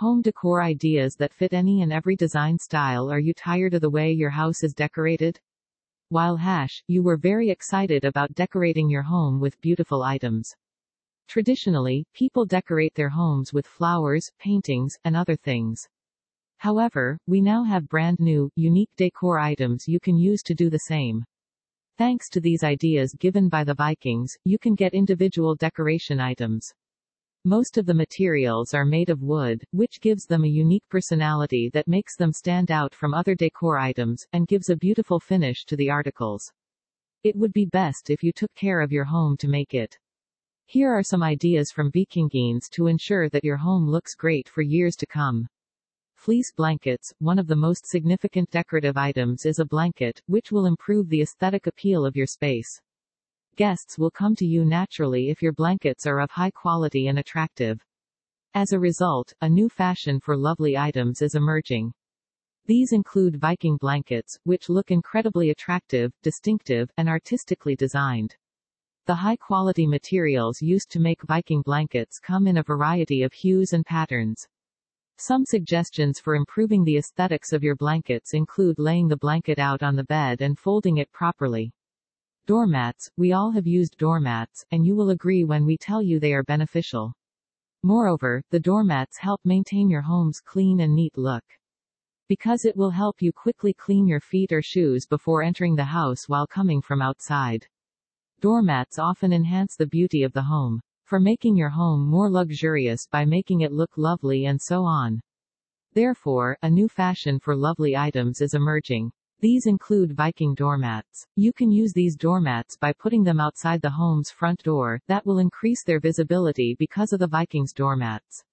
Home decor ideas that fit any and every design style Are you tired of the way your house is decorated? While hash, you were very excited about decorating your home with beautiful items. Traditionally, people decorate their homes with flowers, paintings, and other things. However, we now have brand new, unique decor items you can use to do the same. Thanks to these ideas given by the Vikings, you can get individual decoration items. Most of the materials are made of wood, which gives them a unique personality that makes them stand out from other decor items, and gives a beautiful finish to the articles. It would be best if you took care of your home to make it. Here are some ideas from Vikingenes to ensure that your home looks great for years to come. Fleece blankets, one of the most significant decorative items is a blanket, which will improve the aesthetic appeal of your space. Guests will come to you naturally if your blankets are of high quality and attractive. As a result, a new fashion for lovely items is emerging. These include Viking blankets, which look incredibly attractive, distinctive, and artistically designed. The high-quality materials used to make Viking blankets come in a variety of hues and patterns. Some suggestions for improving the aesthetics of your blankets include laying the blanket out on the bed and folding it properly. Doormats, we all have used doormats, and you will agree when we tell you they are beneficial. Moreover, the doormats help maintain your home's clean and neat look. Because it will help you quickly clean your feet or shoes before entering the house while coming from outside. Doormats often enhance the beauty of the home. For making your home more luxurious by making it look lovely and so on. Therefore, a new fashion for lovely items is emerging. These include Viking doormats. You can use these doormats by putting them outside the home's front door, that will increase their visibility because of the Vikings doormats.